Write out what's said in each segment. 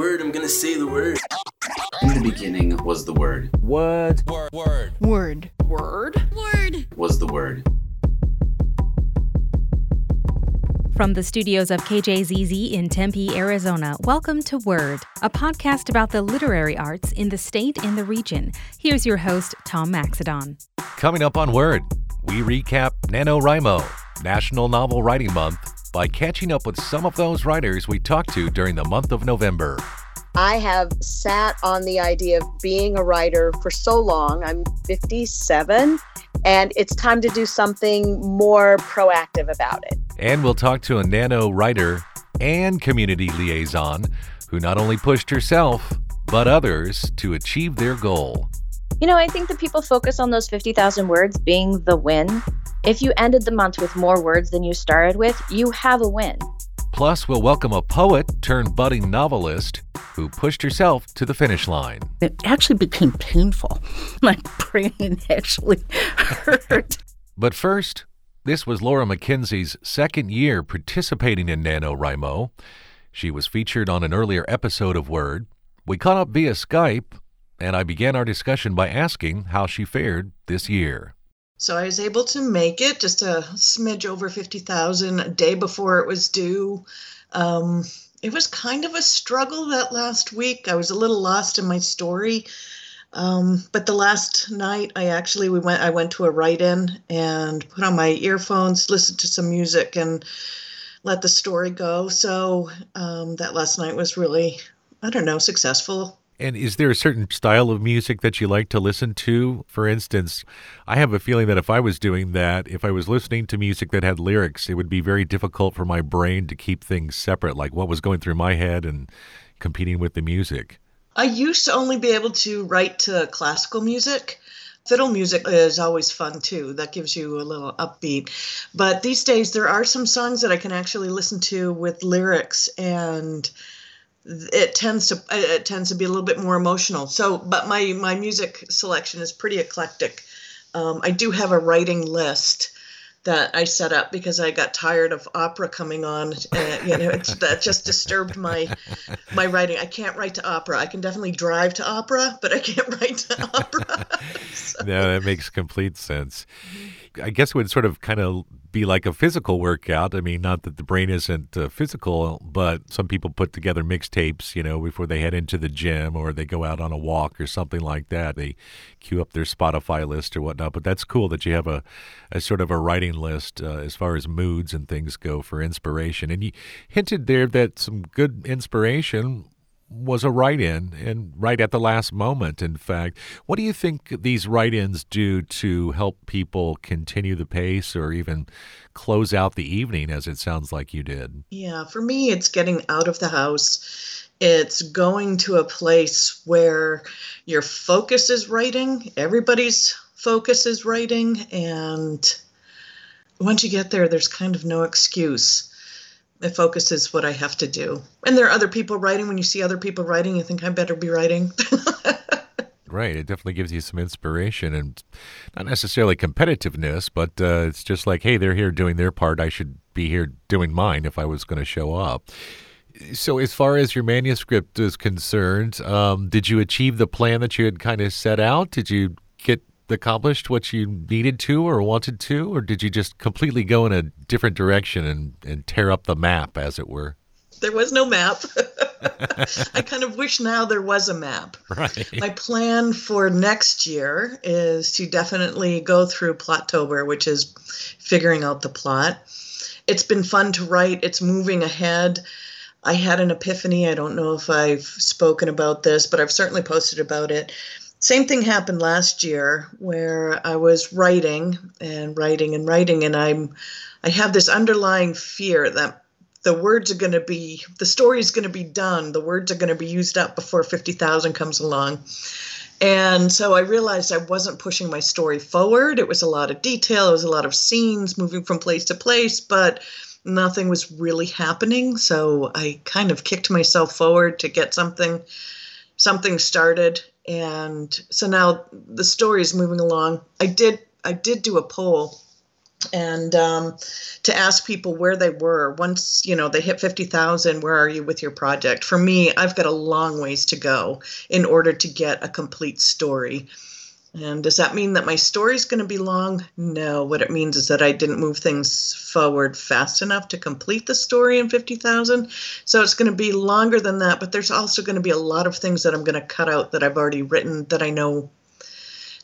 Word, I'm gonna say the word. In the beginning was the Word. Word. Word. Word. Word. Word. Word. Was the Word. From the studios of KJZZ in Tempe, Arizona, welcome to Word, a podcast about the literary arts in the state and the region. Here's your host, Tom Maxedon. Coming up on Word, we recap NaNoWriMo, National Novel Writing Month, by catching up with some of those writers we talked to during the month of November. I have sat on the idea of being a writer for so long. I'm 57, and it's time to do something more proactive about it. And we'll talk to a nano writer and community liaison who not only pushed herself, but others to achieve their goal. You know, I think that people focus on those 50,000 words being the win. If you ended the month with more words than you started with, you have a win. Plus, we'll welcome a poet turned budding novelist who pushed herself to the finish line. It actually became painful. My brain actually hurt. But first, this was Laura McKenzie's second year participating in NaNoWriMo. She was featured on an earlier episode of Word. We caught up via Skype, and I began our discussion by asking how she fared this year. So I was able to make it just a smidge over 50,000 a day before it was due. Um, it was kind of a struggle that last week. I was a little lost in my story. Um, but the last night I actually we went I went to a write-in and put on my earphones, listened to some music and let the story go. So um, that last night was really I don't know, successful. And is there a certain style of music that you like to listen to? For instance, I have a feeling that if I was doing that, if I was listening to music that had lyrics, it would be very difficult for my brain to keep things separate, like what was going through my head and competing with the music. I used to only be able to write to classical music. Fiddle music is always fun too. That gives you a little upbeat. But these days, there are some songs that I can actually listen to with lyrics and it tends to uh, it tends to be a little bit more emotional. So, but my my music selection is pretty eclectic. Um, I do have a writing list that I set up because I got tired of opera coming on. And, you know, that just disturbed my my writing. I can't write to opera. I can definitely drive to opera, but I can't write to opera. so. No, that makes complete sense. Mm-hmm. I guess it would sort of kind of be like a physical workout. I mean, not that the brain isn't uh, physical, but some people put together mixtapes, you know, before they head into the gym or they go out on a walk or something like that. They queue up their Spotify list or whatnot. But that's cool that you have a, a sort of a writing list uh, as far as moods and things go for inspiration. And you hinted there that some good inspiration was a write in, and right at the last moment, in fact. What do you think these write ins do to help people continue the pace or even close out the evening, as it sounds like you did? Yeah, for me, it's getting out of the house. It's going to a place where your focus is writing, everybody's focus is writing, and once you get there, there's kind of no excuse it focuses what I have to do. And there are other people writing. When you see other people writing, you think I better be writing. right. It definitely gives you some inspiration and not necessarily competitiveness, but uh, it's just like, hey, they're here doing their part. I should be here doing mine if I was going to show up. So, as far as your manuscript is concerned, um, did you achieve the plan that you had kind of set out? Did you get accomplished what you needed to or wanted to, or did you just completely go in a different direction and, and tear up the map, as it were? There was no map. I kind of wish now there was a map. Right. My plan for next year is to definitely go through Plottober, which is figuring out the plot. It's been fun to write, it's moving ahead. I had an epiphany. I don't know if I've spoken about this, but I've certainly posted about it same thing happened last year where I was writing and writing and writing, and I'm I have this underlying fear that the words are going to be the story is going to be done. The words are going to be used up before fifty thousand comes along. And so I realized I wasn't pushing my story forward. It was a lot of detail, it was a lot of scenes moving from place to place, but nothing was really happening. So I kind of kicked myself forward to get something something started and so now the story is moving along. I did I did do a poll and um, to ask people where they were. Once you know they hit 50,000 where are you with your project? For me I've got a long ways to go in order to get a complete story and does that mean that my story's going to be long? No. What it means is that I didn't move things forward fast enough to complete the story in 50,000 so it's going to be longer than that but there's also going to be a lot of things that I'm going to cut out that I've already written that I know.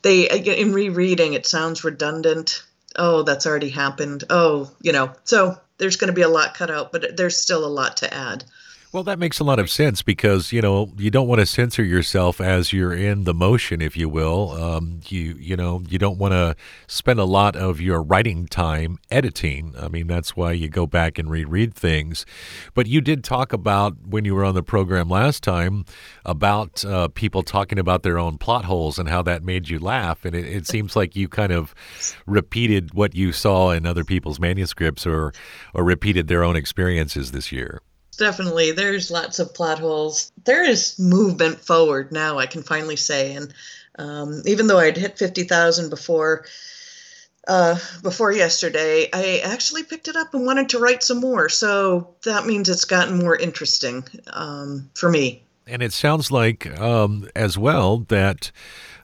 They uh, in rereading it sounds redundant. Oh, that's already happened. Oh, you know, so there's going to be a lot cut out, but there's still a lot to add. Well, that makes a lot of sense because you know you don't want to censor yourself as you're in the motion, if you will. Um, you you know you don't want to spend a lot of your writing time editing. I mean that's why you go back and reread things. But you did talk about when you were on the program last time about uh, people talking about their own plot holes and how that made you laugh, and it, it seems like you kind of repeated what you saw in other people's manuscripts or or repeated their own experiences this year definitely. There's lots of plot holes. There is movement forward now, I can finally say. And um, even though I'd hit 50,000 before, uh, before yesterday, I actually picked it up and wanted to write some more. So that means it's gotten more interesting um, for me. And it sounds like, um, as well, that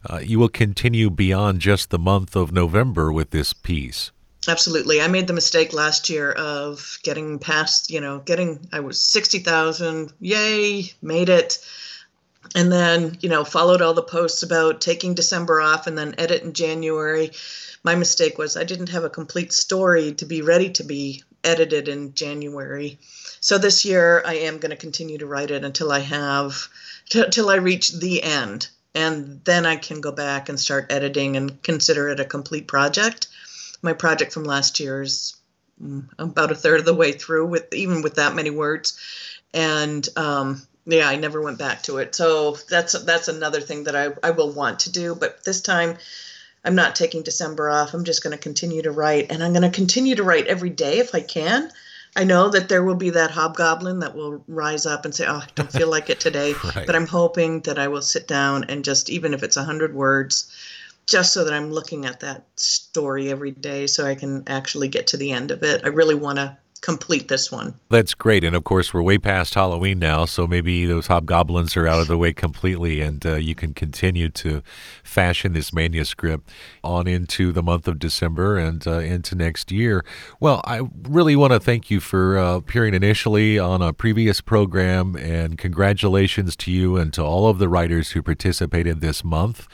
uh, you will continue beyond just the month of November with this piece. Absolutely. I made the mistake last year of getting past, you know, getting, I was 60,000. Yay, made it. And then, you know, followed all the posts about taking December off and then edit in January. My mistake was I didn't have a complete story to be ready to be edited in January. So this year I am going to continue to write it until I have, t- till I reach the end. And then I can go back and start editing and consider it a complete project my project from last year is mm, about a third of the way through with even with that many words. And um, yeah i never went back to it. So that's that's another thing that i, I will want to do. But this time i'm not taking december off. I'm just going to continue to write. And i'm going to continue to write every day if i can. I know that there will be that hobgoblin that will rise up and say oh i don't feel like it today. Right. but i'm hoping that i will sit down and just even if it's 100 words just so that I'm looking at that story every day so I can actually get to the end of it. I really want to complete this one. That's great. And of course, we're way past Halloween now, so maybe those hobgoblins are out of the way completely, and uh, you can continue to fashion this manuscript on into the month of December and uh, into next year. Well, I really want to thank you for uh, appearing initially on a previous program, and congratulations to you and to all of the writers who participated this month.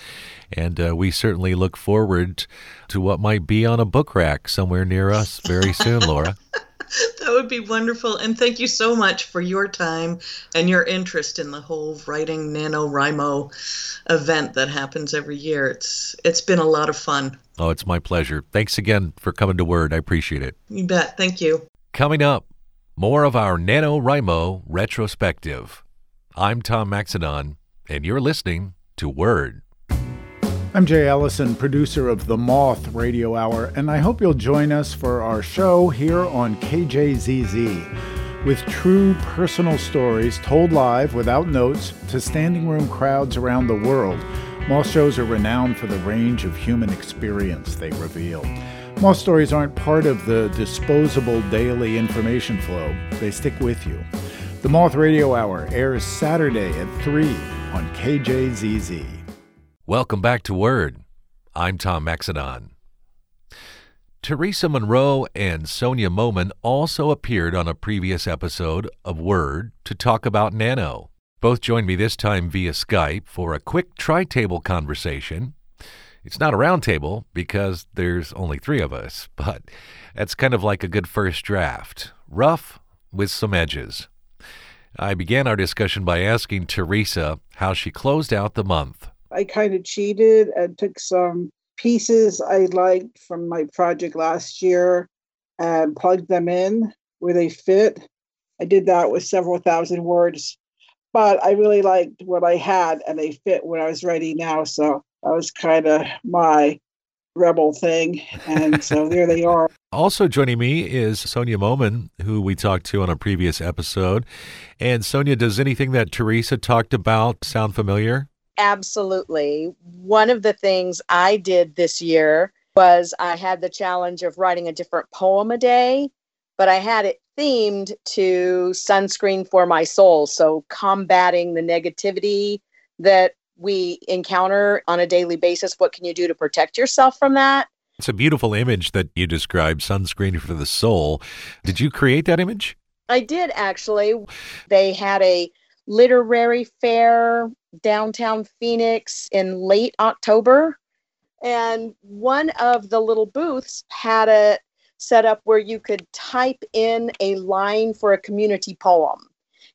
And uh, we certainly look forward to what might be on a book rack somewhere near us very soon, Laura. that would be wonderful. And thank you so much for your time and your interest in the whole writing NaNoWriMo event that happens every year. It's it's been a lot of fun. Oh, it's my pleasure. Thanks again for coming to Word. I appreciate it. You bet. Thank you. Coming up, more of our NaNoWriMo retrospective. I'm Tom Maxedon, and you're listening to Word. I'm Jay Allison, producer of The Moth Radio Hour, and I hope you'll join us for our show here on KJZZ. With true personal stories told live without notes to standing room crowds around the world, Moth shows are renowned for the range of human experience they reveal. Moth stories aren't part of the disposable daily information flow, they stick with you. The Moth Radio Hour airs Saturday at 3 on KJZZ. Welcome back to Word. I'm Tom Maxedon. Teresa Monroe and Sonia Momen also appeared on a previous episode of Word to talk about Nano. Both joined me this time via Skype for a quick tri table conversation. It's not a round table because there's only three of us, but that's kind of like a good first draft rough with some edges. I began our discussion by asking Teresa how she closed out the month. I kind of cheated and took some pieces I liked from my project last year and plugged them in where they fit. I did that with several thousand words, but I really liked what I had and they fit what I was writing now. So that was kind of my rebel thing. And so there they are. Also joining me is Sonia Momen, who we talked to on a previous episode. And Sonia, does anything that Teresa talked about sound familiar? Absolutely. One of the things I did this year was I had the challenge of writing a different poem a day, but I had it themed to sunscreen for my soul. So combating the negativity that we encounter on a daily basis. What can you do to protect yourself from that? It's a beautiful image that you described, sunscreen for the soul. Did you create that image? I did actually. They had a literary fair downtown Phoenix in late October. And one of the little booths had a set up where you could type in a line for a community poem.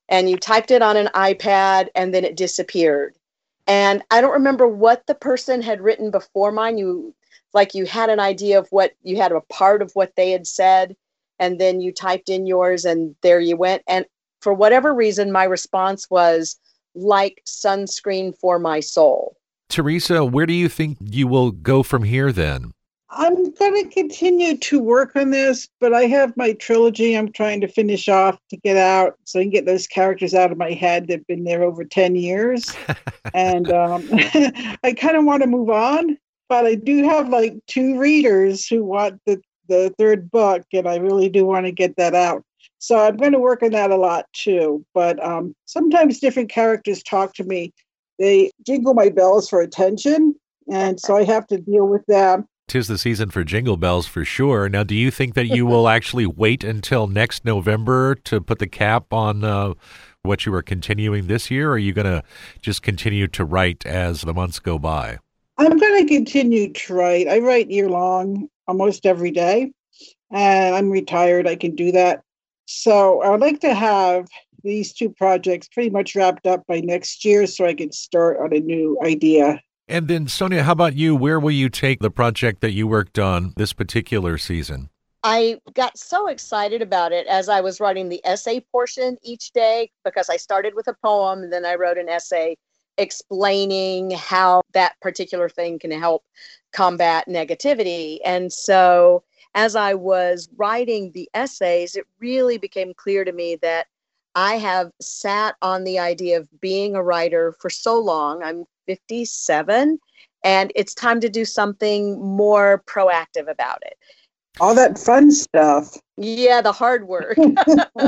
And you typed it on an iPad and then it disappeared. And I don't remember what the person had written before mine. You like you had an idea of what you had a part of what they had said, and then you typed in yours, and there you went. And for whatever reason, my response was like sunscreen for my soul. Teresa, where do you think you will go from here then? I'm going to continue to work on this, but I have my trilogy I'm trying to finish off to get out so I can get those characters out of my head that have been there over 10 years. and um, I kind of want to move on, but I do have like two readers who want the, the third book, and I really do want to get that out. So I'm going to work on that a lot too. But um, sometimes different characters talk to me. They jingle my bells for attention. And so I have to deal with them Tis the season for jingle bells for sure. Now, do you think that you will actually wait until next November to put the cap on uh, what you are continuing this year, or are you going to just continue to write as the months go by? I'm going to continue to write. I write year long almost every day, and I'm retired. I can do that. So I would like to have these two projects pretty much wrapped up by next year so I can start on a new idea and then, Sonia, how about you? Where will you take the project that you worked on this particular season? I got so excited about it as I was writing the essay portion each day because I started with a poem and then I wrote an essay explaining how that particular thing can help combat negativity. And so as I was writing the essays, it really became clear to me that I have sat on the idea of being a writer for so long. I'm 57, and it's time to do something more proactive about it. All that fun stuff. Yeah, the hard work.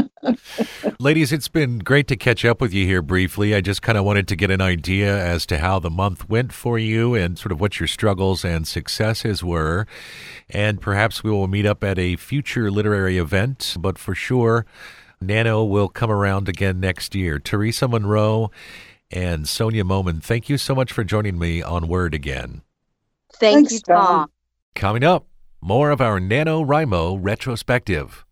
Ladies, it's been great to catch up with you here briefly. I just kind of wanted to get an idea as to how the month went for you and sort of what your struggles and successes were. And perhaps we will meet up at a future literary event, but for sure, Nano will come around again next year. Teresa Monroe and Sonia Momen, thank you so much for joining me on Word again. Thank Thanks, you, Tom. Coming up, more of our NaNoWriMo retrospective.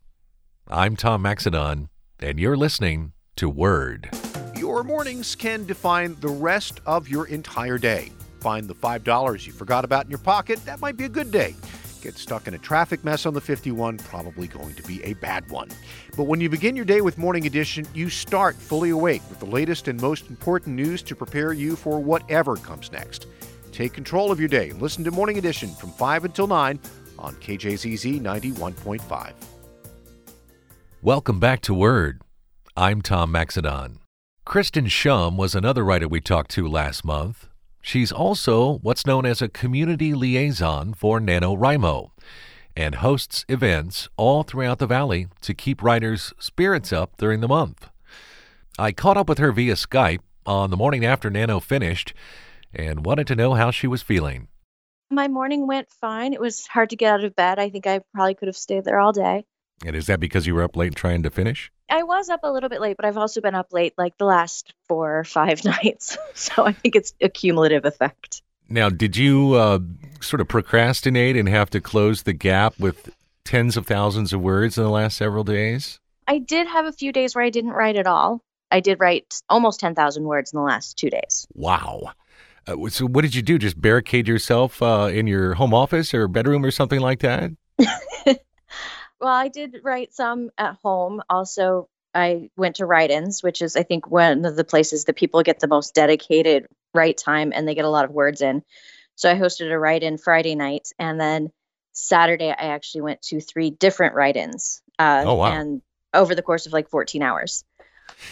I'm Tom Maxedon, and you're listening to Word. Your mornings can define the rest of your entire day. Find the $5 you forgot about in your pocket, that might be a good day. Get stuck in a traffic mess on the 51, probably going to be a bad one. But when you begin your day with Morning Edition, you start fully awake with the latest and most important news to prepare you for whatever comes next. Take control of your day and listen to Morning Edition from 5 until 9 on KJZZ 91.5. Welcome back to Word. I'm Tom Maxedon. Kristen Shum was another writer we talked to last month. She's also what's known as a community liaison for NaNoWriMo and hosts events all throughout the valley to keep writers' spirits up during the month. I caught up with her via Skype on the morning after Nano finished and wanted to know how she was feeling. My morning went fine. It was hard to get out of bed. I think I probably could have stayed there all day. And is that because you were up late trying to finish? I was up a little bit late, but I've also been up late like the last four or five nights. So I think it's a cumulative effect. Now, did you uh, sort of procrastinate and have to close the gap with tens of thousands of words in the last several days? I did have a few days where I didn't write at all. I did write almost 10,000 words in the last two days. Wow. Uh, so, what did you do? Just barricade yourself uh, in your home office or bedroom or something like that? well, I did write some at home. Also, I went to write ins, which is, I think, one of the places that people get the most dedicated write time and they get a lot of words in. So I hosted a write in Friday night. And then Saturday, I actually went to three different write ins. Uh, oh, wow. And over the course of like 14 hours.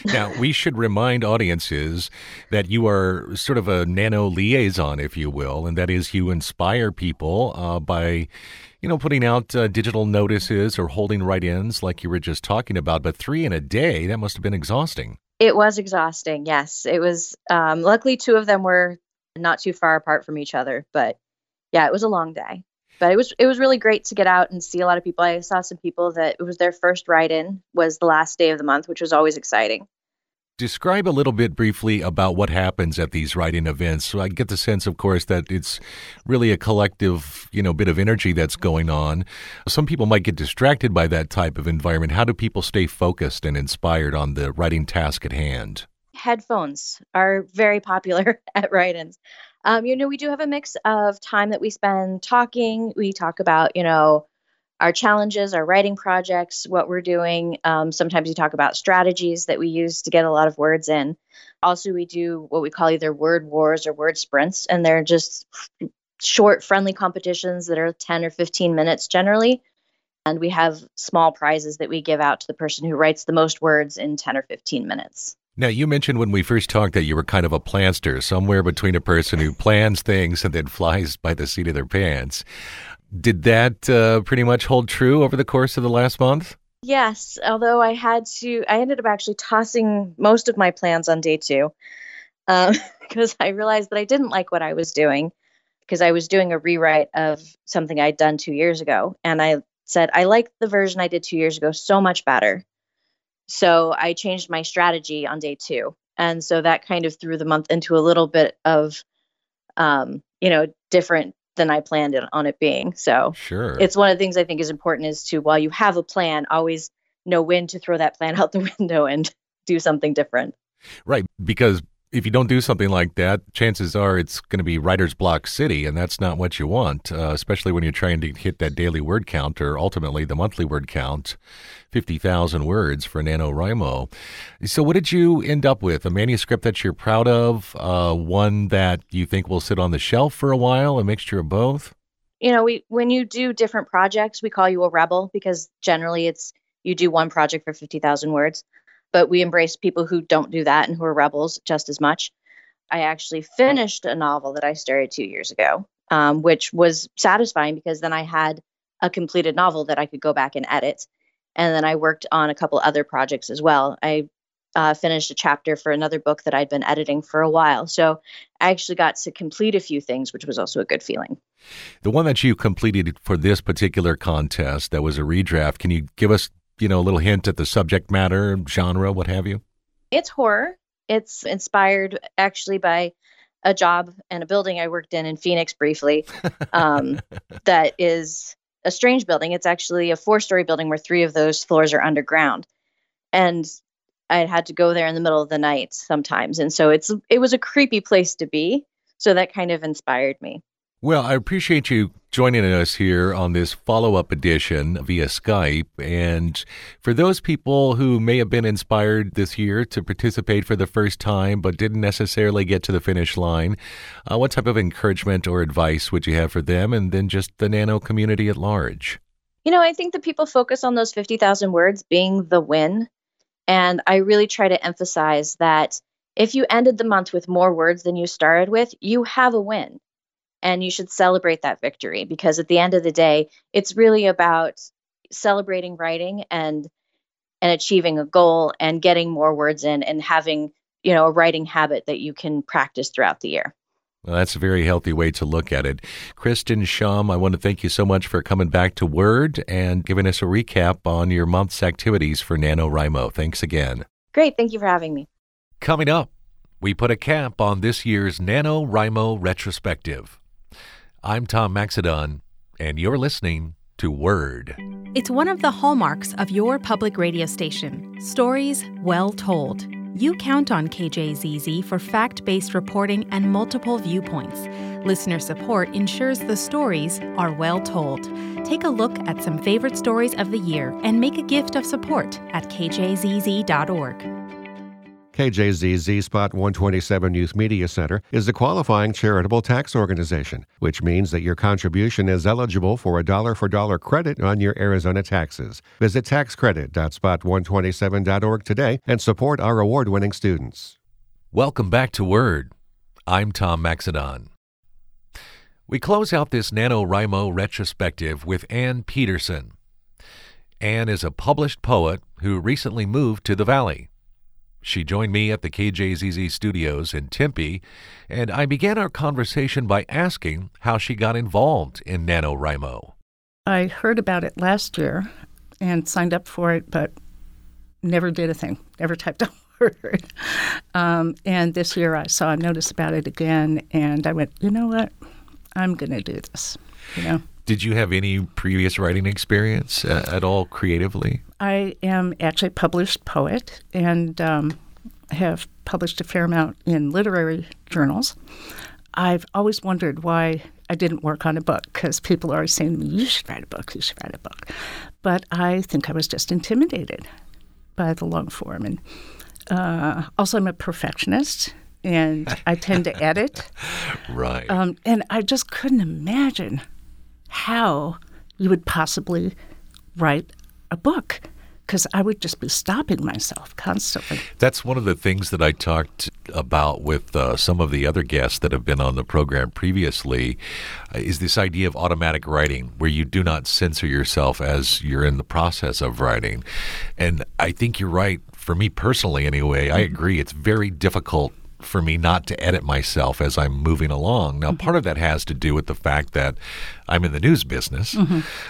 Now, we should remind audiences that you are sort of a nano liaison, if you will, and that is you inspire people uh, by, you know, putting out uh, digital notices or holding write ins like you were just talking about. But three in a day, that must have been exhausting. It was exhausting. Yes. It was, um, luckily, two of them were not too far apart from each other. But yeah, it was a long day but it was it was really great to get out and see a lot of people. I saw some people that it was their first write-in was the last day of the month, which was always exciting. Describe a little bit briefly about what happens at these writing events. So I get the sense, of course, that it's really a collective, you know, bit of energy that's going on. Some people might get distracted by that type of environment. How do people stay focused and inspired on the writing task at hand? Headphones are very popular at write-ins. Um, you know, we do have a mix of time that we spend talking. We talk about, you know, our challenges, our writing projects, what we're doing. Um, sometimes we talk about strategies that we use to get a lot of words in. Also, we do what we call either word wars or word sprints, and they're just short, friendly competitions that are 10 or 15 minutes generally. And we have small prizes that we give out to the person who writes the most words in 10 or 15 minutes. Now, you mentioned when we first talked that you were kind of a planster, somewhere between a person who plans things and then flies by the seat of their pants. Did that uh, pretty much hold true over the course of the last month? Yes, although I had to, I ended up actually tossing most of my plans on day two um, because I realized that I didn't like what I was doing because I was doing a rewrite of something I'd done two years ago. And I said, I like the version I did two years ago so much better. So I changed my strategy on day two. And so that kind of threw the month into a little bit of, um, you know, different than I planned it on it being. So sure. it's one of the things I think is important is to, while you have a plan, always know when to throw that plan out the window and do something different. Right. Because if you don't do something like that, chances are it's going to be writer's block city, and that's not what you want, uh, especially when you're trying to hit that daily word count or ultimately the monthly word count 50,000 words for NaNoWriMo. So, what did you end up with? A manuscript that you're proud of, uh, one that you think will sit on the shelf for a while, a mixture of both? You know, we when you do different projects, we call you a rebel because generally it's you do one project for 50,000 words but we embrace people who don't do that and who are rebels just as much. I actually finished a novel that I started two years ago, um, which was satisfying because then I had a completed novel that I could go back and edit. And then I worked on a couple other projects as well. I uh, finished a chapter for another book that I'd been editing for a while. So I actually got to complete a few things, which was also a good feeling. The one that you completed for this particular contest that was a redraft, can you give us you know, a little hint at the subject matter, genre, what have you? It's horror. It's inspired actually by a job and a building I worked in in Phoenix briefly. Um, that is a strange building. It's actually a four story building where three of those floors are underground. And I had to go there in the middle of the night sometimes. And so it's it was a creepy place to be. So that kind of inspired me. Well, I appreciate you joining us here on this follow up edition via Skype. And for those people who may have been inspired this year to participate for the first time but didn't necessarily get to the finish line, uh, what type of encouragement or advice would you have for them and then just the nano community at large? You know, I think that people focus on those 50,000 words being the win. And I really try to emphasize that if you ended the month with more words than you started with, you have a win and you should celebrate that victory because at the end of the day it's really about celebrating writing and and achieving a goal and getting more words in and having you know a writing habit that you can practice throughout the year well, that's a very healthy way to look at it. Kristen Shum, I want to thank you so much for coming back to Word and giving us a recap on your month's activities for NaNoWriMo. Thanks again. Great. Thank you for having me. Coming up, we put a cap on this year's NaNoWriMo retrospective. I'm Tom Maxedon, and you're listening to Word. It's one of the hallmarks of your public radio station stories well told. You count on KJZZ for fact based reporting and multiple viewpoints. Listener support ensures the stories are well told. Take a look at some favorite stories of the year and make a gift of support at kjzz.org. KJZZ Spot 127 Youth Media Center is a qualifying charitable tax organization, which means that your contribution is eligible for a dollar for dollar credit on your Arizona taxes. Visit taxcredit.spot127.org today and support our award winning students. Welcome back to Word. I'm Tom Maxedon. We close out this NaNoWriMo retrospective with Ann Peterson. Ann is a published poet who recently moved to the Valley. She joined me at the KJZZ studios in Tempe, and I began our conversation by asking how she got involved in NaNoWriMo. I heard about it last year and signed up for it, but never did a thing, never typed a word. Um, and this year I saw a notice about it again, and I went, you know what? I'm going to do this, you know? Did you have any previous writing experience uh, at all creatively? I am actually a published poet and um, have published a fair amount in literary journals. I've always wondered why I didn't work on a book because people are always saying to me, You should write a book, you should write a book. But I think I was just intimidated by the long form. And uh, also, I'm a perfectionist and I tend to edit. Right. Um, and I just couldn't imagine how you would possibly write a book because I would just be stopping myself constantly. That's one of the things that I talked about with uh, some of the other guests that have been on the program previously uh, is this idea of automatic writing where you do not censor yourself as you're in the process of writing. And I think you're right. For me personally, anyway, I Mm-hmm. agree. It's very difficult for me not to edit myself as I'm moving along. Now, part of that has to do with the fact that I'm in the news business,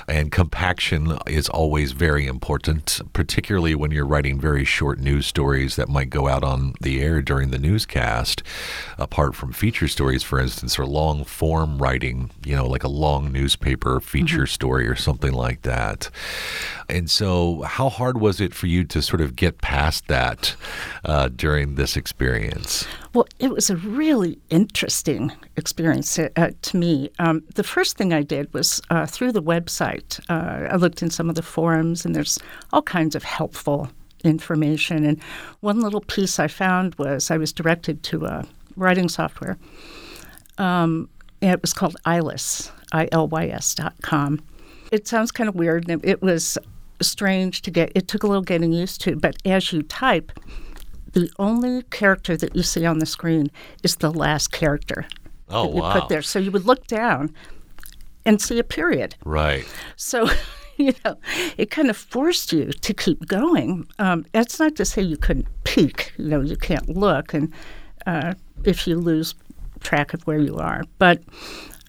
and compaction is always very important, particularly when you're writing very short news stories that might go out on the air during the newscast. Apart from feature stories, for instance, or long form writing, you know, like a long newspaper feature story or something like that. And so, how hard was it for you to sort of get past that uh, during this experience? Well, it was a really interesting experience uh, uh, to me. Um, the first thing I did was uh, through the website. Uh, I looked in some of the forums, and there's all kinds of helpful information. And one little piece I found was I was directed to a writing software. Um, and it was called ILYS, I L Y S dot com. It sounds kind of weird, and it, it was strange to get. It took a little getting used to, but as you type, the only character that you see on the screen is the last character Oh, that you wow. put there. So you would look down and see a period. Right. So, you know, it kind of forced you to keep going. Um, that's not to say you couldn't peek. You know, you can't look, and uh, if you lose track of where you are. But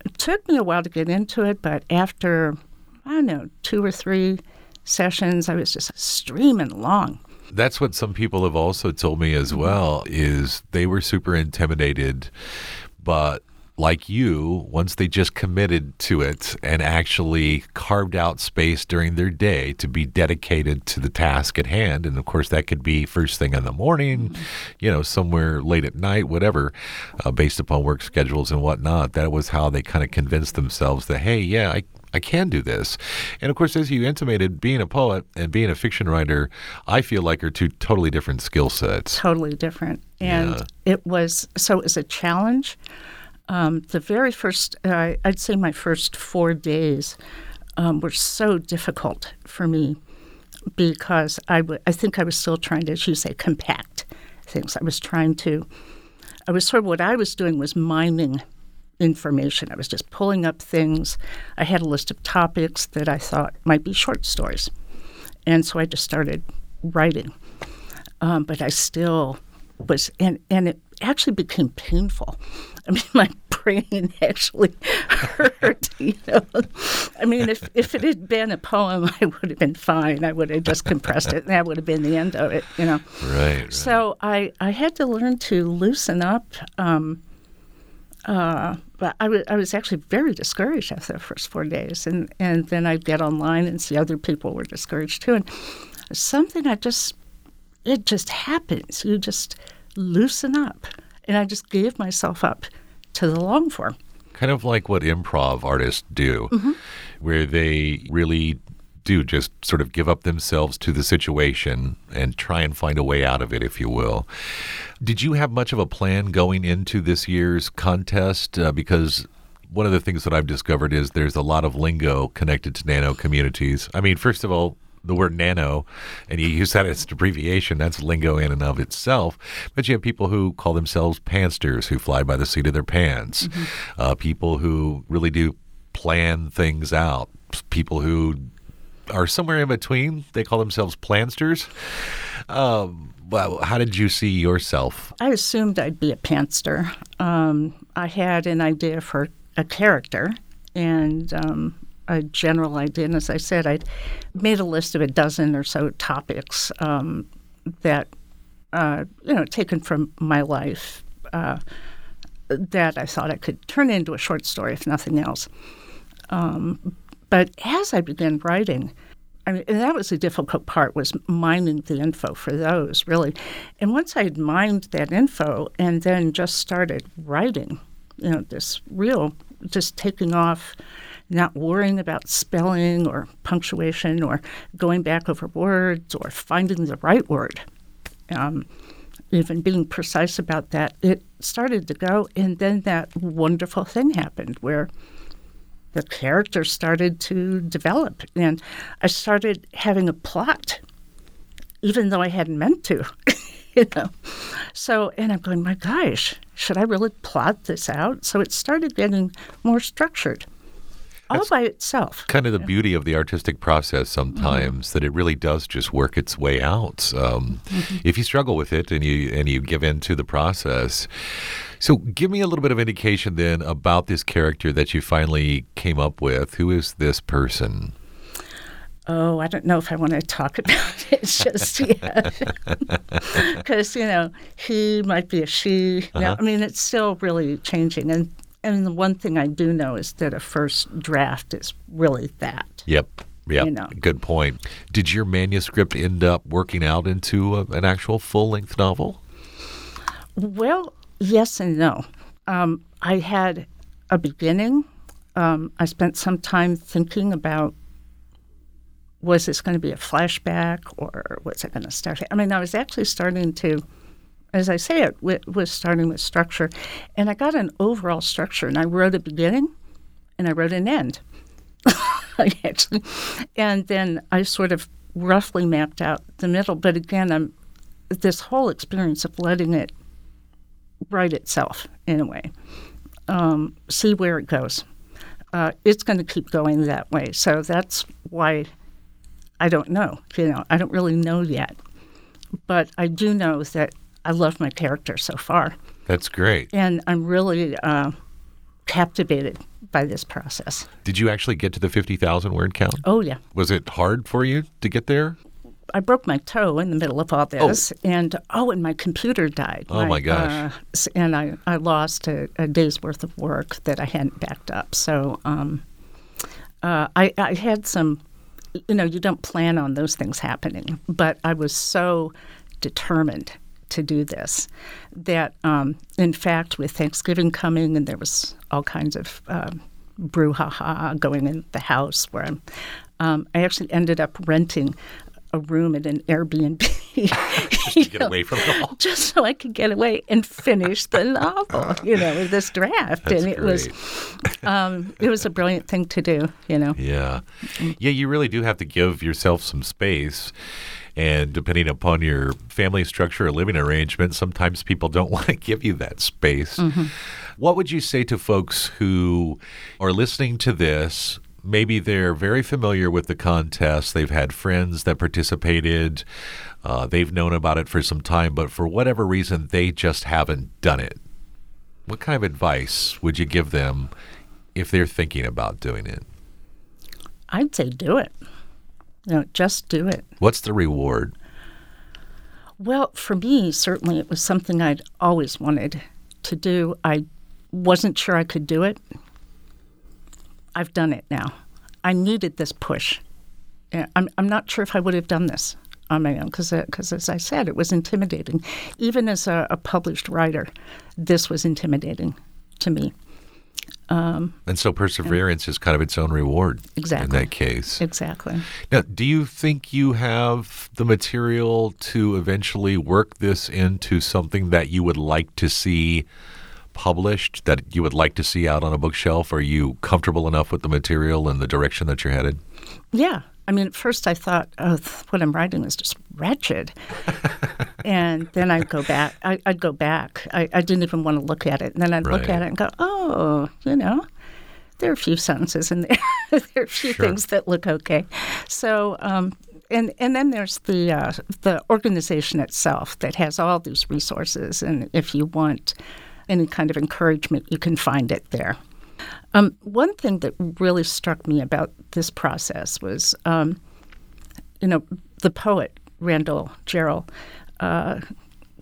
it took me a while to get into it. But after I don't know two or three sessions, I was just streaming along. That's what some people have also told me as well is they were super intimidated but like you once they just committed to it and actually carved out space during their day to be dedicated to the task at hand and of course that could be first thing in the morning you know somewhere late at night whatever uh, based upon work schedules and whatnot that was how they kind of convinced themselves that hey yeah I I can do this. And of course, as you intimated, being a poet and being a fiction writer, I feel like are two totally different skill sets. totally different. And Yeah. it was so it was a challenge. Um, the very first, uh, I'd say my first four days um, were so difficult for me because I w- I think I was still trying to, as you say, compact things. I was trying to, I was sort of what I was doing was miming information. I was just pulling up things. I had a list of topics that I thought might be short stories. And so I just started writing. Um, but I still was, and, and it actually became painful. I mean, my brain actually hurt, you know. I mean, if, if it had been a poem, I would have been fine. I would have just compressed it, and that would have been the end of it, you know. Right. right. So I, I had to learn to loosen up. Um, uh, but I wa- I was actually very discouraged after the first four days. And, and then I'd get online and see other people were discouraged too. And something I just, it just happens. You just loosen up. And I just gave myself up to the long form. kind of like what improv artists do, Mm-hmm. where they really do just sort of give up themselves to the situation and try and find a way out of it, if you will. Did you have much of a plan going into this year's contest? Uh, because one of the things that I've discovered is there's a lot of lingo connected to nano communities. I mean, first of all, the word nano, and you use that as an abbreviation, that's lingo in and of itself. But you have people who call themselves pansters, who fly by the seat of their pants, mm-hmm. uh, people who really do plan things out, people who are somewhere in between. They call themselves plansters. Um, well, how did you see yourself? I assumed I'd be a pantster. Um, I had an idea for a character and um, a general idea. And as I said, I'd made a list of a dozen or so topics um, that, uh, you know, taken from my life uh, that I thought I could turn into a short story, if nothing else. Um, but as I began writing, I mean, and that was the difficult part was mining the info for those really. And once I had mined that info and then just started writing, you know, this real just taking off, not worrying about spelling or punctuation or going back over words or finding the right word. Um, even being precise about that, it started to go. And then that wonderful thing happened where the character started to develop. And I started having a plot, even though I hadn't meant to. you know. So, and I'm going, my gosh, should I really plot this out? So it started getting more structured. All by itself. Kind of the beauty of the artistic process sometimes mm-hmm. that it really does just work its way out. Um, mm-hmm. If you struggle with it and you and you give in to the process, so give me a little bit of indication then about this character that you finally came up with. Who is this person? oh, I don't know if I want to talk about it just yet. Because, you know, he might be a she. Uh-huh. I mean, it's still really changing. And, and the one thing I do know is that a first draft is really that. Yep. Yeah, you know. good point. Did your manuscript end up working out into a, an actual full length novel? Well, yes and no. Um, I had a beginning. Um, I spent some time thinking about was this going to be a flashback or was it going to start? I mean, I was actually starting to, as I say, it was starting with structure. And I got an overall structure and I wrote a beginning and I wrote an end. actually. And then I sort of roughly mapped out the middle. But again, I'm this whole experience of letting it write itself in a way, um, see where it goes. Uh, it's going to keep going that way. So that's why I don't know. You know, I don't really know yet. But I do know that I love my character so far. That's great. And I'm really uh, captivated by this process. Did you actually get to the 50,000 word count? Oh, yeah. Was it hard for you to get there? I broke my toe in the middle of all this, oh. and oh, and my computer died. Oh my, my gosh! Uh, and I, I lost a, a, day's worth of work that I hadn't backed up. So um, uh, I, I had some you know, you don't plan on those things happening. But I was so determined to do this that, um, in fact, with Thanksgiving coming and there was all kinds of uh, brouhaha going in the house where I'm, um, I actually ended up renting a room at an Airbnb. just to get know, away from it all. Just so I could get away and finish the novel, you know, with this draft. That's and it great. was um, it was a brilliant thing to do, you know. Yeah. Yeah, you really do have to give yourself some space. And depending upon your family structure or living arrangement, sometimes people don't want to give you that space. Mm-hmm. What would you say to folks who are listening to this maybe they're very familiar with the contest. They've had friends that participated. Uh, they've known about it for some time, but for whatever reason, they just haven't done it. What kind of advice would you give them if they're thinking about doing it? I'd say do it. Know, just do it. What's the reward? Well, for me, certainly it was something I'd always wanted to do. I wasn't sure I could do it I've done it now. I needed this push. I'm, I'm not sure if I would have done this on my own because, because uh, as I said, it was intimidating. Even as a, a, published writer, this was intimidating to me. Um, and so perseverance is kind of its own reward exactly. in that case. Exactly. Now, do you think you have the material to eventually work this into something that you would like to see published, that you would like to see out on a bookshelf? Are you comfortable enough with the material and the direction that you're headed? Yeah. I mean, at first I thought, oh, what I'm writing is just wretched. and then I'd go back. I, would go back. I, I, didn't even want to look at it. And then I'd right. look at it and go, oh, you know, there are a few sentences in there. there are a few sure. things that look okay. So, um, and and then there's the uh, the organization itself that has all these resources, and if you want any kind of encouragement, you can find it there. Um, one thing that really struck me about this process was, um, you know, the poet Randall Jarrell uh,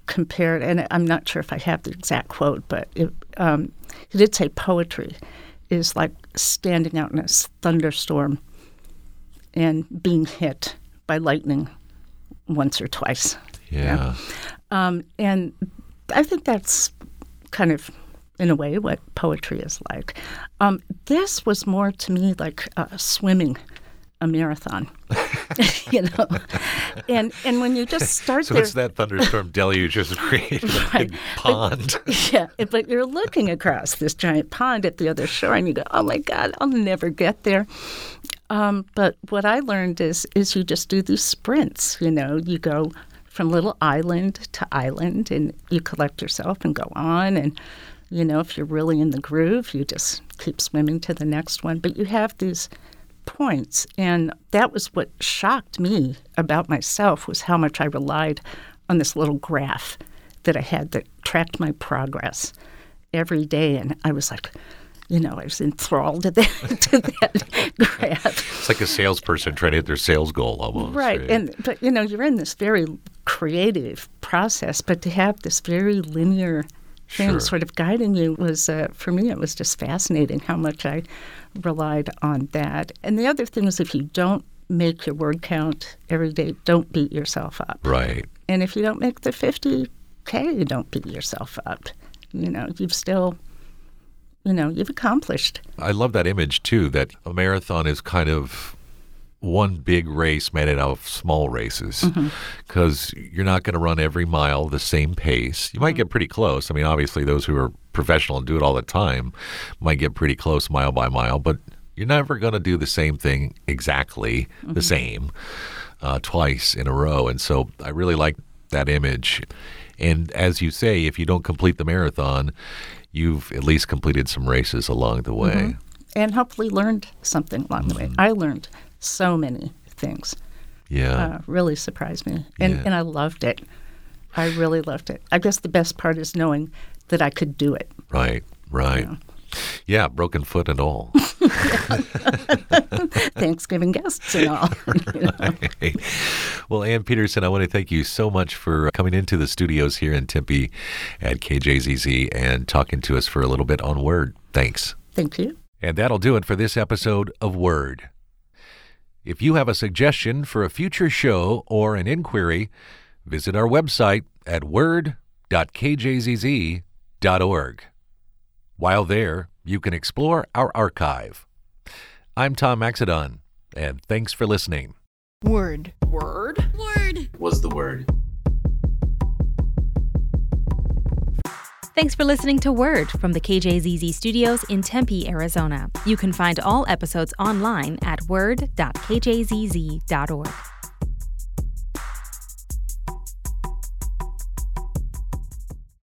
compared, and I'm not sure if I have the exact quote, but it, um, he did say poetry is like standing out in a thunderstorm and being hit by lightning once or twice. Yeah. yeah? Um, and I think that's kind of in a way what poetry is like. Um, this was more to me like uh, swimming a marathon, you know. And and when you just start so there, it's that thunderstorm deluge just created a right. big pond. But, yeah, but you're looking across this giant pond at the other shore, and you go, "Oh my God, I'll never get there." Um, but what I learned is is you just do these sprints. You know, you go from little island to island, and you collect yourself and go on and you know, if you're really in the groove, you just keep swimming to the next one. But you have these points, and that was what shocked me about myself was how much I relied on this little graph that I had that tracked my progress every day, and I was like, you know, I was enthralled to that, to that graph. It's like a salesperson trying to hit their sales goal almost. Right. right. And but you know, you're in this very creative process, but to have this very linear thing sure. sort of guiding you was, uh, for me, it was just fascinating how much I relied on that. And the other thing is if you don't make your word count every day, don't beat yourself up. Right. And if you don't make the 50K, you don't beat yourself up. You know, you've still you know, you've accomplished. I love that image too that a marathon is kind of one big race made out of small races because mm-hmm. you're not going to run every mile the same pace. You might mm-hmm. get pretty close. I mean, obviously, those who are professional and do it all the time might get pretty close mile by mile, but you're never going to do the same thing exactly mm-hmm. the same uh, twice in a row. And so I really like that image. And as you say, if you don't complete the marathon, you've at least completed some races along the way. Mm-hmm. And hopefully learned something along the way. Mm-hmm. I learned so many things. Yeah. Uh, really surprised me. And, yeah. and I loved it. I really loved it. I guess the best part is knowing that I could do it. Right, right. You know? Yeah, broken foot and all. Thanksgiving guests and all. You know? right. Well, Ann Peterson, I want to thank you so much for coming into the studios here in Tempe at KJZZ and talking to us for a little bit on Word. Thanks. Thank you. And that'll do it for this episode of Word. If you have a suggestion for a future show or an inquiry, visit our website at word.kjzz.org. While there, you can explore our archive. I'm Tom Maxedon, and thanks for listening. Word. Word. Word. Was the word. Thanks for listening to Word from the KJZZ studios in Tempe, Arizona. You can find all episodes online at word.kjzz.org.